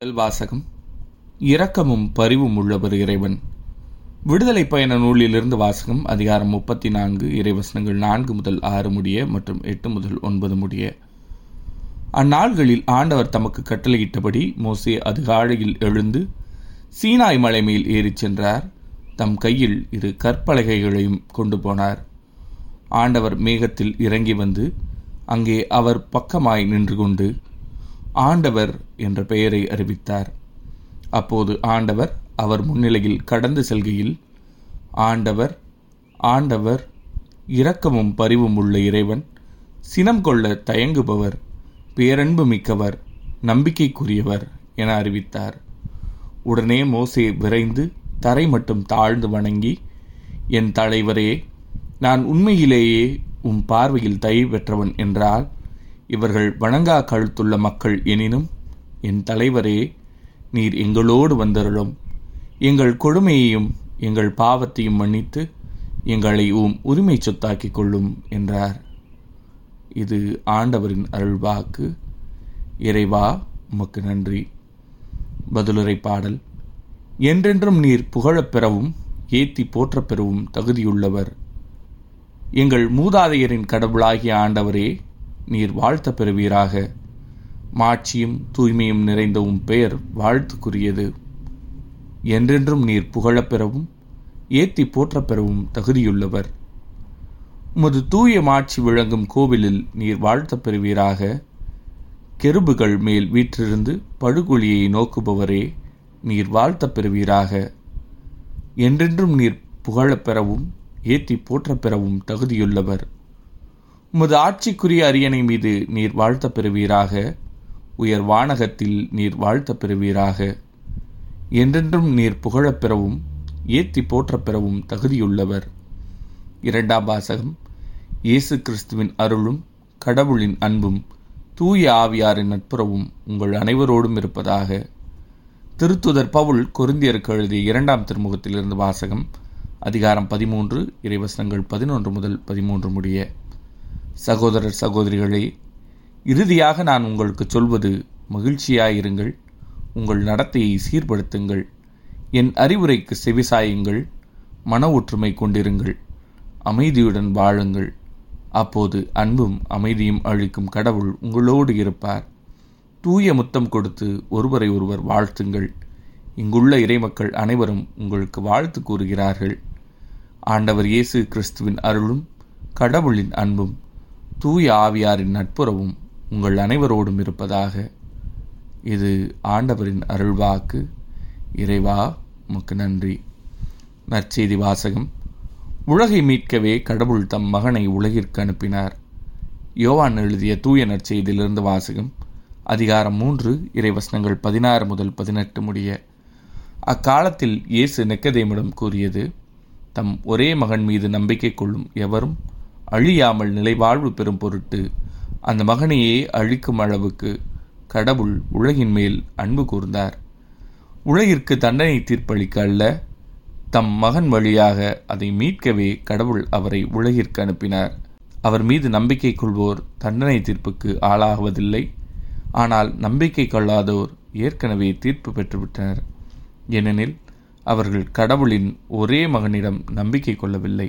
முதல் வாசகம் இரக்கமும் பரிவும் உள்ளவர் இறைவன். விடுதலை பயண நூலிலிருந்து வாசகம் அதிகாரம் முப்பத்தி நான்கு இறைவசனங்கள் நான்கு முதல் ஆறு முடிய மற்றும் எட்டு முதல் ஒன்பது முடிய. அந்நாள்களில் ஆண்டவர் தமக்கு கட்டளையிட்டபடி மோசே அதிகாலையில் எழுந்து சீனாய் மலை மேல் ஏறிச் சென்றார். தம் கையில் இரு கற்பலகைகளையும் கொண்டு போனார். ஆண்டவர் மேகத்தில் இறங்கி வந்து அங்கே அவர் பக்கமாய் நின்று கொண்டு ஆண்டவர் என்ற பெயரை அறிவித்தார். அப்போது ஆண்டவர் அவர் முன்னிலையில் கடந்து செல்கையில் ஆண்டவர் ஆண்டவர் இரக்கமும் பரிவும் உள்ள இறைவன் சினம் கொள்ள தயங்குபவர் பேரன்பு மிக்கவர் நம்பிக்கைக்குரியவர் என அறிவித்தார். உடனே மோசே விரைந்து தரை மட்டும் தாழ்ந்து வணங்கி என் தலைவரே நான் உண்மையிலேயே உம் பார்வையில் தயவு பெற்றவன் என்றால் இவர்கள் வணங்கா கழுத்துள்ள மக்கள் எனினும் என் தலைவரே நீர் எங்களோடு வந்தருளும். எங்கள் கொடுமையையும் எங்கள் பாவத்தையும் மன்னித்து எங்களை உம் உரிமை சொத்தாக்கிக் கொள்ளும் என்றார். இது ஆண்டவரின் அருள்வாக்கு. இறைவா உமக்கு நன்றி. பதிலுரை பாடல். என்றென்றும் நீர் புகழப் பெறவும் ஏத்தி போற்றப் பெறவும் தகுதியுள்ளவர். எங்கள் மூதாதையரின் கடவுளாகிய ஆண்டவரே நீர் வாழ்த்த பெறுவீராக. மாட்சியும் தூய்மையும் நிறைந்த உம் பெயர் வாழ்த்துக்குரியது. என்றென்றும் நீர் புகழப்பெறவும் ஏத்தி போற்றப்பெறவும் தகுதியுள்ளவர். உமது தூய மாட்சி விளங்கும் கோவிலில் நீர் வாழ்த்தப் பெறுவீராக. கெருபுகள் மேல் வீற்றிருந்து படுகொலியை நோக்குபவரே நீர் வாழ்த்தப் பெறுவீராக. என்றென்றும் நீர் புகழப்பெறவும் ஏத்தி போற்றப்பெறவும் தகுதியுள்ளவர். உமது ஆட்சிக்குரிய அரியணை மீது நீர் வாழ்த்த பெறுவீராக. உயர் வானகத்தில் நீர் வாழ்த்த பெறுவீராக. என்றென்றும் நீர் புகழப் பெறவும் ஏத்தி போற்றப் பெறவும் தகுதியுள்ளவர். இரண்டாம் வாசகம். இயேசு கிறிஸ்துவின் அருளும் கடவுளின் அன்பும் தூய ஆவியாரின் நட்புறவும் உங்கள் அனைவரோடும் இருப்பதாக. திருத்துதர் பவுல் கொருந்தியருக்கு எழுதிய இரண்டாம் திருமுகத்திலிருந்து வாசகம் அதிகாரம் பதிமூன்று இறைவசனங்கள் பதினொன்று முதல் பதிமூன்று முடிய. சகோதரர் சகோதரிகளே இறுதியாக நான் உங்களுக்கு சொல்வது மகிழ்ச்சியாயிருங்கள் உங்கள் நடத்தையை சீர்படுத்துங்கள் என் அறிவுரைக்கு செவிசாயுங்கள் மன ஒற்றுமை கொண்டிருங்கள் அமைதியுடன் வாழுங்கள். அப்போது அன்பும் அமைதியும் அளிக்கும் கடவுள் உங்களோடு இருப்பார். தூய முத்தம் கொடுத்து ஒருவரை ஒருவர் வாழ்த்துங்கள். இங்குள்ள இறைமக்கள் அனைவரும் உங்களுக்கு வாழ்த்து கூறுகிறார்கள். ஆண்டவர் இயேசு கிறிஸ்துவின் அருளும் கடவுளின் அன்பும் தூய ஆவியாரின் நட்புறவும் உங்கள் அனைவரோடும் இருப்பதாக இது ஆண்டவரின் அருள்வாக்கு. இறைவா உமக்கு நன்றி. நற்செய்தி வாசகம். உலகை மீட்கவே கடவுள் தம் மகனை உலகிற்கு அனுப்பினார். யோவான் எழுதிய தூய நற்செய்தியிலிருந்து வாசகம். அதிகாரம் மூன்று இறைவசனங்கள் பதினாறு முதல் பதினெட்டு முடிய. அக்காலத்தில் இயேசு நெக்கதேமிடம் கூறியது தம் ஒரே மகன் மீது நம்பிக்கை கொள்ளும் எவரும் அழியாமல் நிலைவாழ்வு பெறும் பொருட்டு அந்த மகனையே அழிக்கும் அளவுக்கு கடவுள் உலகின் மேல் அன்பு கூர்ந்தார். உலகிற்கு தண்டனை தீர்ப்பளிக்க அல்ல தம் மகன் வழியாக அதை மீட்கவே கடவுள் அவரை உலகிற்கு அனுப்பினார். அவர் மீது நம்பிக்கை கொள்வோர் தண்டனை தீர்ப்புக்கு ஆளாகுவதில்லை ஆனால் நம்பிக்கை கொள்ளாதோர் ஏற்கனவே தீர்ப்பு பெற்றுவிட்டனர். ஏனெனில் அவர்கள் கடவுளின் ஒரே மகனிடம் நம்பிக்கை கொள்ளவில்லை.